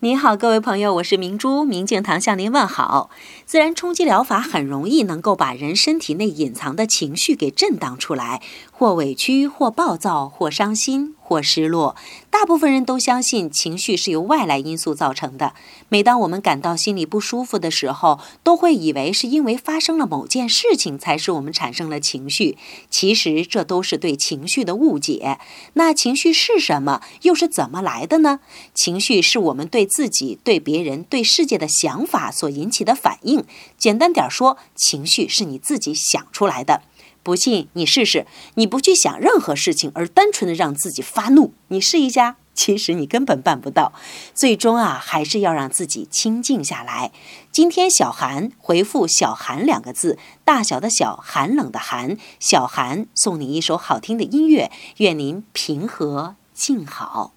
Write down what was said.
您好，各位朋友，我是明珠，明镜堂向您问好。自然冲击疗法很容易能够把人身体内隐藏的情绪给震荡出来，或委屈，或暴躁，或伤心。或失落，大部分人都相信情绪是由外来因素造成的。每当我们感到心里不舒服的时候，都会以为是因为发生了某件事情才使我们产生了情绪。其实这都是对情绪的误解。那情绪是什么？又是怎么来的呢？情绪是我们对自己、对别人、对世界的想法所引起的反应。简单点说，情绪是你自己想出来的。不信你试试，你不去想任何事情，而单纯的让自己发怒，你试一下，其实你根本办不到。最终啊，还是要让自己清静下来。今天小寒回复“小寒”两个字，大小的小，寒冷的寒，小寒送你一首好听的音乐，愿您平和静好。